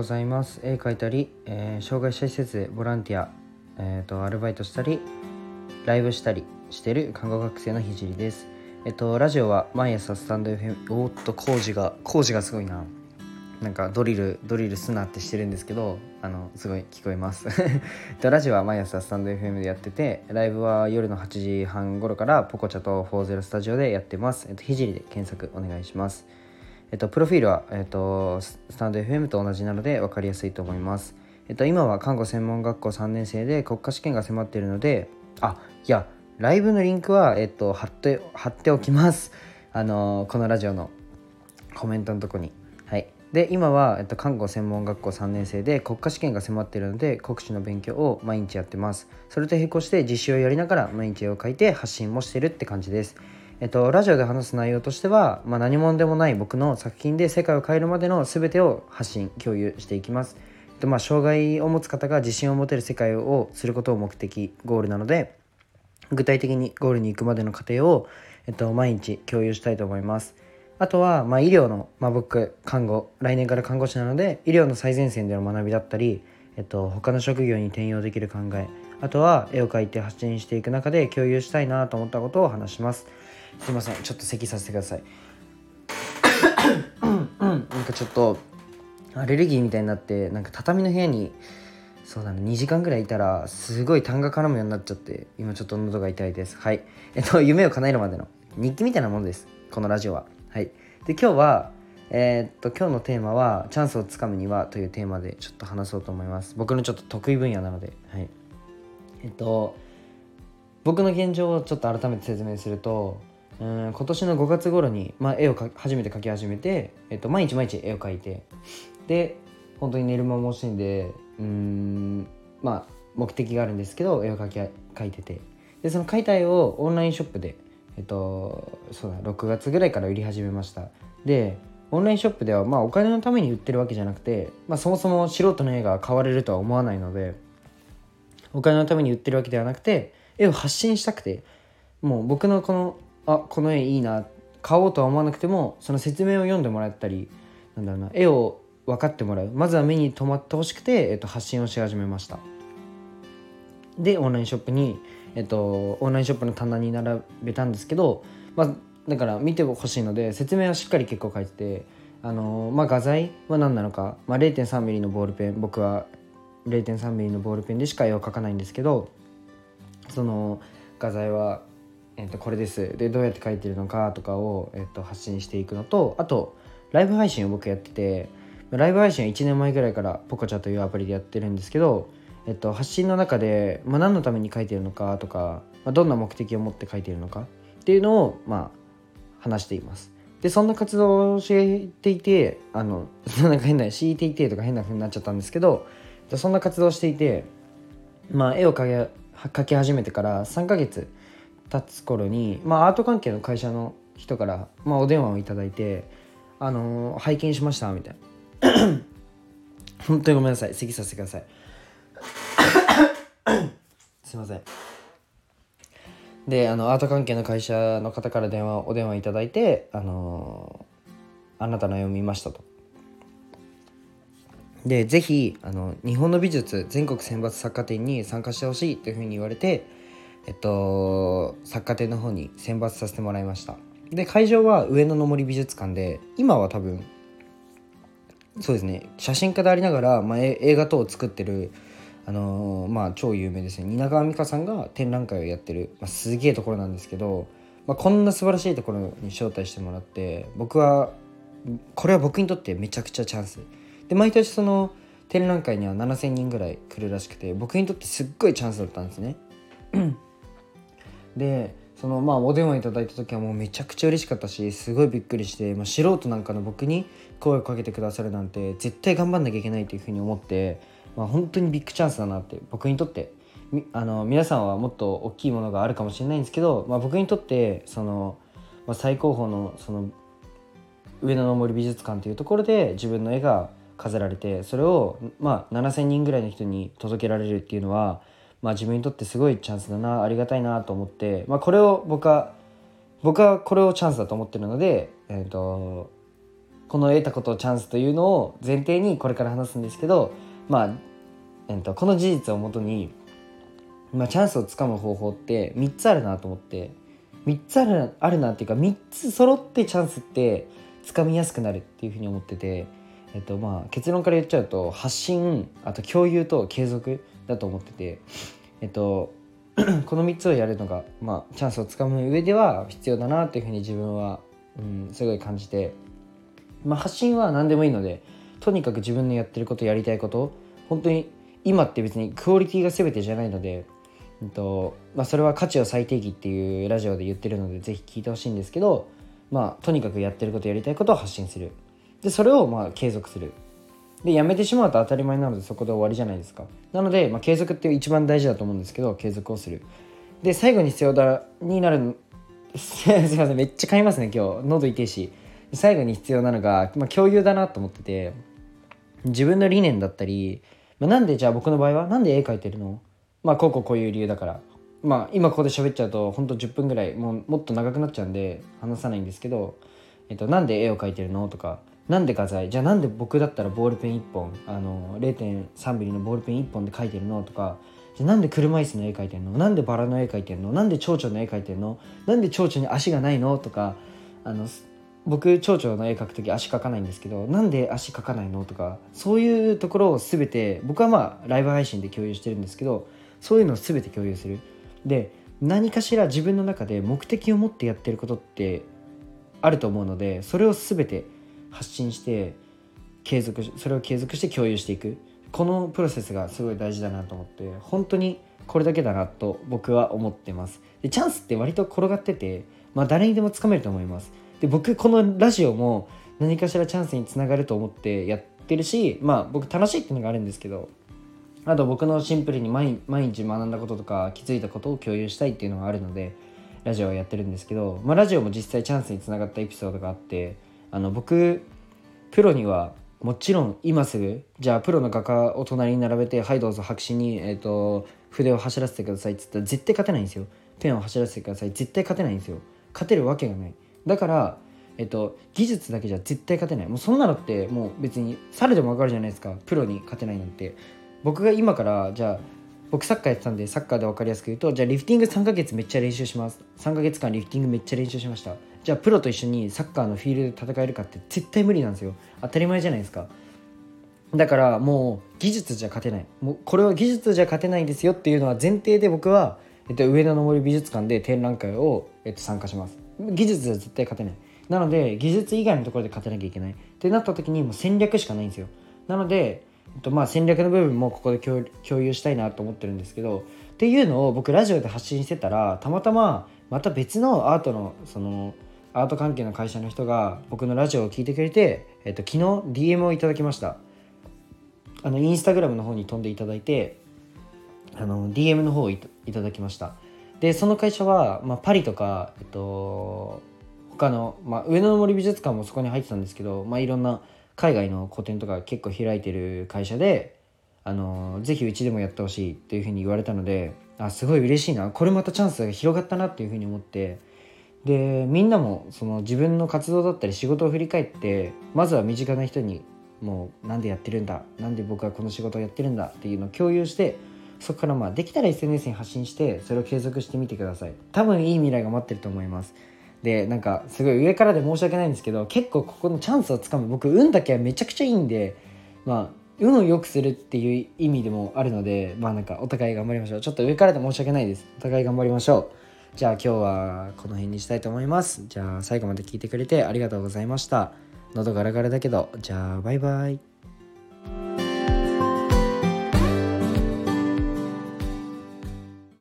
ございます。絵描いたり、えー障害者施設でボランティア、えー、とアルバイトしたりライブしたりしてる看護学生のひじりです。えっとラジオは毎朝スタンド FM おっと工事が工事がすごいな。なんかドリルドリルすなってしてるんですけどあのすごい聞こえます。ラジオは毎朝スタンド FM でやっててライブは夜の8時半頃からポコチャと40スタジオでやってます。えっとひじりで検索お願いします。えっと、プロフィールは、えっと、スタンド FM と同じなので分かりやすいと思います。えっと、今は看護専門学校3年生で国家試験が迫っているので、あ、いや、ライブのリンクは、えっと、貼って、貼っておきます。あのこのラジオのコメントのとこに。はい。で、今は、えっと、看護専門学校3年生で国家試験が迫っているので、国試の勉強を毎日やってます。それと並行して実習をやりながら毎日絵を描いて発信もしてるって感じです。えっと、ラジオで話す内容としては、まあ、何者でもない僕の作品で世界を変えるまでの全てを発信共有していきます、えっとまあ、障害を持つ方が自信を持てる世界をすることを目的ゴールなので具体的にゴールに行くまでの過程を、えっと、毎日共有したいと思います。あとは、まあ、医療の、まあ、僕看護来年から看護師なので医療の最前線での学びだったり、えっと、他の職業に転用できる考えあとは絵を描いて発信していく中で共有したいなと思ったことを話します。すいませんちょっと咳させてください。なんかちょっとアレルギーみたいになってなんか畳の部屋にそうだね2時間ぐらいいたらすごい痰が絡むようになっちゃって今ちょっと喉が痛いです。はい。えっと夢を叶えるまでの日記みたいなものです。このラジオは。はい。で今日はえーっと今日のテーマは「チャンスをつかむには」というテーマでちょっと話そうと思います。僕のちょっと得意分野なので。はい。えっと僕の現状をちょっと改めて説明するとうん今年の5月頃に、まあ、絵をか初めて描き始めて、えっと、毎日毎日絵を描いてで本当に寝る間も惜しんでうんまあ目的があるんですけど絵を描き描いてて。でその描いた絵をオンラインショップでえっとそうだ6月ぐらいから売り始めました。でオンラインショップではまあお金のために売ってるわけじゃなくて、まあ、そもそも素人の絵が買われるとは思わないのでお金のために売ってるわけではなくて絵を発信したくてもう僕のこのあこの絵いいな。買おうとは思わなくてもその説明を読んでもらったりなんだろうな絵を分かってもらう。まずは目に留まってほしくて、えっと、発信をし始めました。でオンラインショップに、えっと、オンラインショップの棚に並べたんですけど、まあ、だから見てほしいので説明はしっかり結構書いててあの、まあ、画材は何なのか、まあ、0 3ミリのボールペン僕は0 3ミリのボールペンでしか絵を描かないんですけどその画材はえー、とこれです。でどうやって書いてるのかとかを、えー、と発信していくのとあとライブ配信を僕やっててライブ配信は1年前ぐらいからポコチャというアプリでやってるんですけど、えー、と発信の中で、まあ、何のために書いてるのかとか、まあ、どんな目的を持って書いてるのかっていうのを、まあ、話しています。でそんな活動をしていてあのなんか変な強いていてとか変な風になっちゃったんですけどそんな活動をしていて、まあ、絵を描き始めてから3ヶ月経つ頃に、まあ、アート関係の会社の人から、まあ、お電話をいただいて「あのー拝見しました」みたいな。本当にごめんなさい。咳させてください。すいません。であのアート関係の会社の方から電話お電話いただいて「あのーあなたの絵を見ました」と。でぜひあの日本の美術全国選抜作家展に参加してほしいというふうに言われてえっと、作家展の方に選抜させてもらいました。で会場は上野の森美術館で今は多分そうですね写真家でありながら、まあ、映画等を作ってるあのーまあ超有名ですね。蜷川美香さんが展覧会をやってる、まあ、すげえところなんですけど、まあ、こんな素晴らしいところに招待してもらって僕はこれは僕にとってめちゃくちゃチャンス。で毎年その展覧会には7,000人ぐらい来るらしくて僕にとってすっごいチャンスだったんですね。でそのまあお電話いただいた時はもうめちゃくちゃ嬉しかったしすごいびっくりして、まあ、素人なんかの僕に声をかけてくださるなんて絶対頑張んなきゃいけないっていうふうに思って、まあ、本当にビッグチャンスだなって僕にとって。あの皆さんはもっと大きいものがあるかもしれないんですけど、まあ、僕にとってその、まあ、最高峰のその上野の森美術館というところで自分の絵が飾られてそれを、まあ、7,000人ぐらいの人に届けられるっていうのはまあ、自分にとってすごいチャンスだなありがたいなと思って、まあ、これを僕は僕はこれをチャンスだと思ってるので、えー、とこの得たことをチャンスというのを前提にこれから話すんですけどまあ、えっと、この事実をもとに、まあ、チャンスをつかむ方法って3つあるなと思って3つあるあるなっていうか3つ揃ってチャンスってつかみやすくなるっていうふうに思ってて、えっとまあ、結論から言っちゃうと発信あと共有と継続だと思ってて、えっと、この3つをやるのが、まあ、チャンスをつかむ上では必要だなっていうふうに自分は、うん、すごい感じて、まあ、発信は何でもいいのでとにかく自分のやってることやりたいこと本当に今って別にクオリティが全てじゃないので、えっとまあ、それは価値を最低義っていうラジオで言ってるのでぜひ聞いてほしいんですけど、まあ、とにかくやってることやりたいことを発信する。でそれをまあ継続する。でやめてしまうと当たり前なのでそこで終わりじゃないですか。なので、まあ、継続って一番大事だと思うんですけど継続をする。で最後に必要だになる すいませんめっちゃ買いますね今日。喉痛いし。最後に必要なのが、まあ、共有だなと思ってて自分の理念だったり、まあ、なんでじゃあ僕の場合はなんで絵描いてるの？まあこうこうこういう理由だから。まあ今ここで喋っちゃうとほんと10分ぐらいもうもっと長くなっちゃうんで話さないんですけど、えっと、なんで絵を描いてるの？とかなんで画材？じゃあなんで僕だったらボールペン1本？あの0.3ミリのボールペン1本で描いてるの？とか。じゃあなんで車椅子の絵描いてるの？なんでバラの絵描いてるの？なんで蝶々の絵描いてるの？なんで蝶々に足がないの？とか。あの僕蝶々の絵描く時足描かないんですけど。なんで足描かないの？とか。そういうところを全て僕はまあライブ配信で共有してるんですけど。そういうのを全て共有する。で何かしら自分の中で目的を持ってやってることってあると思うのでそれを全て発信して継続それを継続して共有していく。このプロセスがすごい大事だなと思って本当にこれだけだなと僕は思ってます。でチャンスって割と転がってて、まあ、誰にでもつかめると思います。で僕このラジオも何かしらチャンスにつながると思ってやってるしまあ僕楽しいっていうのがあるんですけどあと僕のシンプルに毎日学んだこととか気づいたことを共有したいっていうのがあるのでラジオをやってるんですけど、まあ、ラジオも実際チャンスにつながったエピソードがあってあの僕プロにはもちろん今すぐじゃあプロの画家を隣に並べてはいどうぞ白紙に、えーと、筆を走らせてくださいっつったら絶対勝てないんですよ。ペンを走らせてください絶対勝てないんですよ。勝てるわけがない。だからえっと、技術だけじゃ絶対勝てない。もうそんなのってもう別に猿でも分かるじゃないですか。プロに勝てないなんて。僕が今からじゃあ僕サッカーやってたんでサッカーで分かりやすく言うとじゃあリフティング3ヶ月めっちゃ練習します。3ヶ月間リフティングめっちゃ練習しました。じゃあプロと一緒にサッカーのフィールドで戦えるかって絶対無理なんですよ。当たり前じゃないですか。だからもう技術じゃ勝てない。もうこれは技術じゃ勝てないんですよ。っていうのは前提で僕は、えっと、上野の森美術館で展覧会を、えっと、参加します。技術じゃ絶対勝てない。なので技術以外のところで勝てなきゃいけない。ってなった時にもう戦略しかないんですよ。なので、と、まあ戦略の部分もここで共有したいなと思ってるんですけどっていうのを僕ラジオで発信してたらたまたままた別のアートのそのアート関係の会社の人が僕のラジオを聞いてくれて、えっと、昨日 DM をいただきました。あのインスタグラムの方に飛んでいただいてあの DM の方をいただきました。でその会社は、まあ、パリとか、えっと、他の、まあ、上野の森美術館もそこに入ってたんですけど、まあ、いろんな海外の個展とか結構開いてる会社であのぜひうちでもやってほしいっていうふうに言われたのであすごい嬉しいな。これまたチャンスが広がったなっていうふうに思って。でみんなもその自分の活動だったり仕事を振り返ってまずは身近な人にもうなんでやってるんだ？なんで僕はこの仕事をやってるんだっていうのを共有してそこからまあできたら SNS に発信してそれを継続してみてください。多分いい未来が待ってると思います。でなんかすごい上からで申し訳ないんですけど結構ここのチャンスをつかむ僕運だけはめちゃくちゃいいんでまあ運を良くするっていう意味でもあるのでまあなんかお互い頑張りましょうちょっと上からで申し訳ないですお互い頑張りましょうじゃあ今日はこの辺にしたいと思います。じゃあ最後まで聞いてくれてありがとうございました。喉ガラガラだけど、じゃあバイバイ。